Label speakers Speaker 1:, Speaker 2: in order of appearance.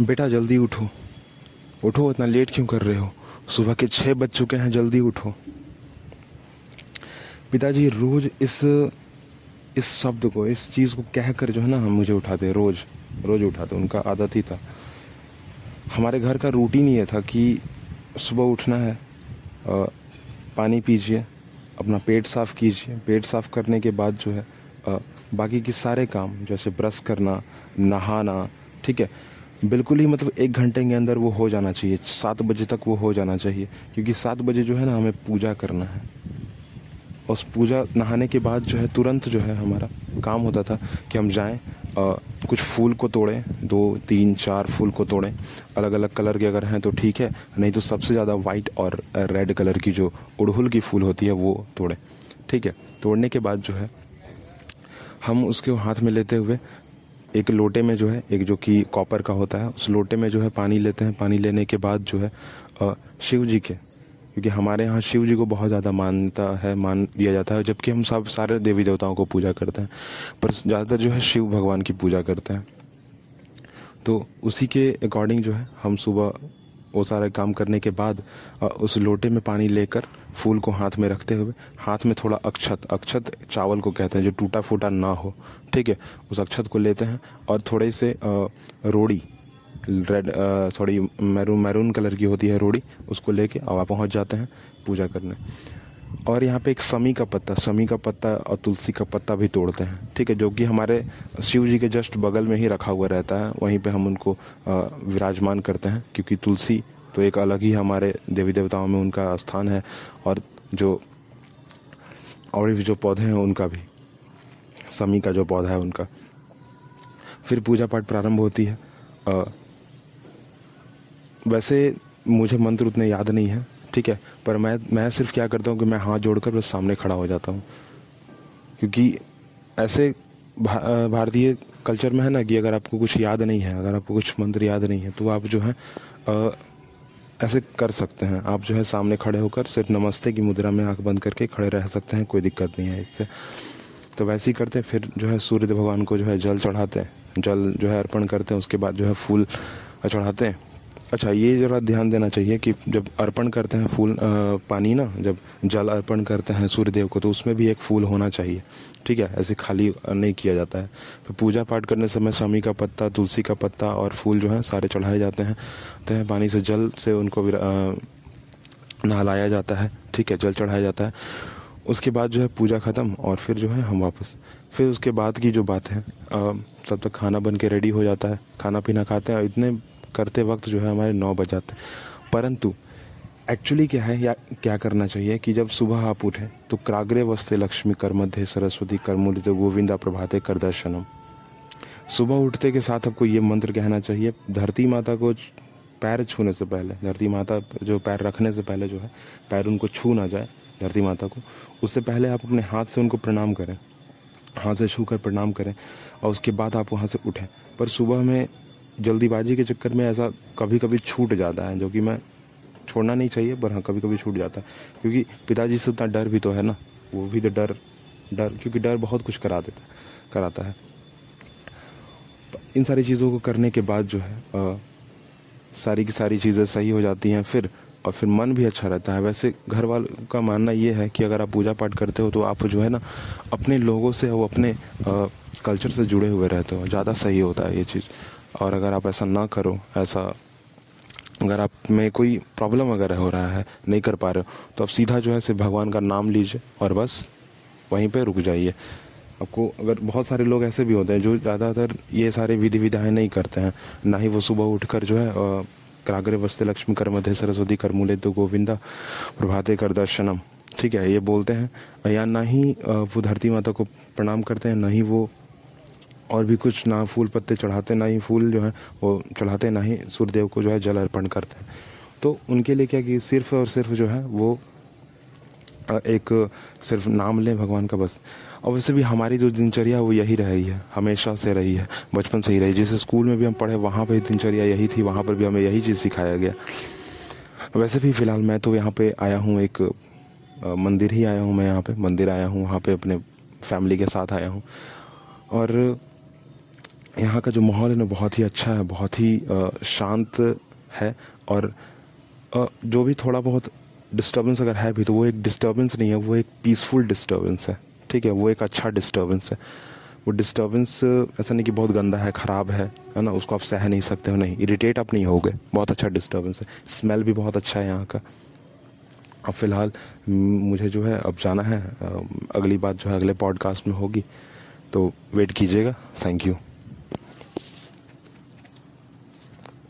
Speaker 1: बेटा, जल्दी उठो। उठो, इतना लेट क्यों कर रहे हो? सुबह के छः बज चुके हैं, जल्दी उठो। पिताजी, रोज इस इस शब्द को, इस चीज़ को कहकर जो है ना, हम मुझे उठाते, रोज रोज उठाते, उनका आदत ही था। हमारे घर का रूटीन ये था कि सुबह उठना है पानी पीजिए, अपना पेट साफ़ कीजिए। पेट साफ़ करने के बाद जो है बाकी के सारे काम, जैसे ब्रश करना, नहाना, ठीक है बिल्कुल ही मतलब एक घंटे के अंदर वो हो जाना चाहिए सात बजे तक वो हो जाना चाहिए क्योंकि सात बजे जो है ना हमें पूजा करना है। उस पूजा नहाने के बाद जो है तुरंत जो है हमारा काम होता था कि हम जाएँ आ, कुछ फूल को तोड़ें दो तीन चार फूल को तोड़ें अलग अलग कलर के अगर हैं तो ठीक है नहीं तो सबसे ज़्यादा वाइट और रेड कलर की जो उड़हुल की फूल होती है वो तोड़ें। ठीक है तोड़ने के बाद जो है हम उसके हाथ में लेते हुए एक लोटे में जो है, एक जो कि कॉपर का होता है, उस लोटे में जो है पानी लेते हैं। पानी लेने के बाद जो है शिव जी के, क्योंकि हमारे यहाँ शिव जी को बहुत ज़्यादा मानता है, मान दिया जाता है, जबकि हम सब, सारे देवी देवताओं को पूजा करते हैं। पर ज़्यादातर जो है शिव भगवान की पूजा करते हैं। तो उसी के अकॉर्डिंग जो है, हम सुबह वो सारे काम करने के बाद उस लोटे में पानी लेकर फूल को हाथ में रखते हुए, हाथ में थोड़ा अक्षत अक्षत चावल को कहते हैं, जो टूटा फूटा ना हो, ठीक है? उस अक्षत को लेते हैं और थोड़े से रोड़ी, रेड थोड़ी मैरून मैरून कलर की होती है रोड़ी, उसको लेके और पहुँच जाते हैं पूजा करने। और यहाँ पे एक समी का पत्ता समी का पत्ता और तुलसी का पत्ता भी तोड़ते हैं। ठीक है जो कि हमारे शिव जी के जस्ट बगल में ही रखा हुआ रहता है वहीं पे हम उनको विराजमान करते हैं क्योंकि तुलसी तो एक अलग ही हमारे देवी देवताओं में उनका स्थान है और जो और भी जो पौधे हैं उनका भी समी का जो पौधा है उनका। फिर पूजा पाठ प्रारंभ होती है। आ, वैसे मुझे मंत्र उतने याद नहीं है ठीक है पर मैं मैं सिर्फ़ क्या करता हूँ कि मैं हाथ जोड़कर बस सामने खड़ा हो जाता हूँ। क्योंकि ऐसे भा, भारतीय कल्चर में है ना कि अगर आपको कुछ याद नहीं है अगर आपको कुछ मंत्र याद नहीं है तो आप जो है आ, ऐसे कर सकते हैं। आप जो है सामने खड़े होकर सिर्फ़ नमस्ते की मुद्रा में आँख बंद करके खड़े रह सकते हैं कोई दिक्कत नहीं है इससे। तो वैसे ही करते हैं फिर जो है सूर्य भगवान को जो है जल चढ़ाते हैं। जल जो है अर्पण करते हैं उसके बाद जो है फूल चढ़ाते हैं। अच्छा ये ज़रा ध्यान देना चाहिए कि जब अर्पण करते हैं फूल आ, पानी ना जब जल अर्पण करते हैं सूर्य देव को तो उसमें भी एक फूल होना चाहिए। ठीक है? ऐसे खाली नहीं किया जाता है। फिर पूजा पाठ करने समय स्वामी का पत्ता तुलसी का पत्ता और फूल जो है सारे चढ़ाए जाते हैं। तो पानी से जल से उनको नहलाया जाता है। ठीक है? जल चढ़ाया जाता है। उसके बाद जो है पूजा ख़त्म और फिर जो है हम वापस। फिर उसके बाद की जो बात है तब तक खाना बन के रेडी हो जाता है। खाना पीना खाते हैं इतने करते वक्त जो है हमारे नौ बज जाते परंतु एक्चुअली क्या है या क्या करना चाहिए कि जब सुबह आप उठे तो क्राग्रे वस्ते लक्ष्मी कर मध्य सरस्वती कर मूलित गोविंदा प्रभाते कर दर्शनम। सुबह उठते के साथ आपको ये मंत्र कहना चाहिए, धरती माता को पैर छूने से पहले, धरती माता जो पैर रखने से पहले जो है, पैर उनको छू ना जाए धरती माता को, उससे पहले आप अपने हाथ से उनको प्रणाम करें। हाथ से छू कर प्रणाम करें और उसके बाद आप वहाँ से उठें। पर सुबह में जल्दीबाजी के चक्कर में ऐसा कभी कभी छूट जाता है जो कि मैं छोड़ना नहीं चाहिए पर हाँ कभी कभी छूट जाता है। क्योंकि पिताजी से उतना डर भी तो है ना। वो भी तो डर डर क्योंकि डर बहुत कुछ करा देता कराता है। इन सारी चीज़ों को करने के बाद जो है आ, सारी की सारी चीज़ें सही हो जाती हैं फिर और फिर मन भी अच्छा रहता है। वैसे घर वालों का मानना ये है कि अगर आप पूजा पाठ करते हो तो आप जो है ना अपने लोगों से वो अपने आ, कल्चर से जुड़े हुए रहते हो। ज़्यादा सही होता है ये चीज़। और अगर आप ऐसा ना करो, ऐसा, अगर आप में कोई प्रॉब्लम अगर हो रहा है, नहीं कर पा रहे हो तो आप सीधा जो है सिर्फ़ भगवान का नाम लीजिए और बस वहीं पे रुक जाइए। आपको अगर बहुत सारे लोग ऐसे भी होते हैं जो ज़्यादातर ये सारे विधि विधाएँ नहीं करते हैं, ना ही वो सुबह उठकर जो है क्राग्रे वस्ते लक्ष्मी कर मध्य सरस्वती कर मूले तो गोविंदा, प्रभाते कर दर्शनम। ठीक है, ये बोलते हैं। या ना ही वो धरती माता को प्रणाम करते हैं, ना ही वो और भी कुछ ना फूल पत्ते चढ़ाते, ना ही फूल जो है, वो चढ़ाते, ना ही सूर्यदेव को जो है जल अर्पण करते हैं। तो उनके लिए क्या कि सिर्फ़ और सिर्फ़ जो है, वो एक सिर्फ़ नाम लें भगवान का बस। और वैसे भी हमारी जो दिनचर्या, वो यही रही है, हमेशा से रही है, बचपन से ही रही जिस स्कूल में भी हम पढ़े, वहाँ पर दिनचर्या यही थी, वहाँ पर भी हमें यही चीज़ सिखाया गया। वैसे भी फ़िलहाल मैं तो यहाँ पे आया हूँ, एक मंदिर ही आया हूँ मैं यहाँ पे, मंदिर आया हूँ, वहाँ पे अपने फैमिली के साथ आया हूँ। और यहाँ का जो माहौल है ना, बहुत ही अच्छा है, बहुत ही शांत है और जो भी थोड़ा बहुत डिस्टर्बेंस अगर है भी तो वो एक डिस्टर्बेंस नहीं है, वो एक पीसफुल डिस्टर्बेंस है, ठीक है? वो एक अच्छा डिस्टर्बेंस है। वो डिस्टर्बेंस ऐसा नहीं कि बहुत गंदा है, ख़राब है है ना? उसको आप सह नहीं सकते हो, नहीं। इरिटेट आप नहीं होगे, बहुत अच्छा डिस्टर्बेंस है। स्मेल भी बहुत अच्छा है यहाँ का। अब फ़िलहाल मुझे जो है, अब जाना है अगली बात जो है, अगले पॉडकास्ट में होगी तो वेट कीजिएगा। Thank you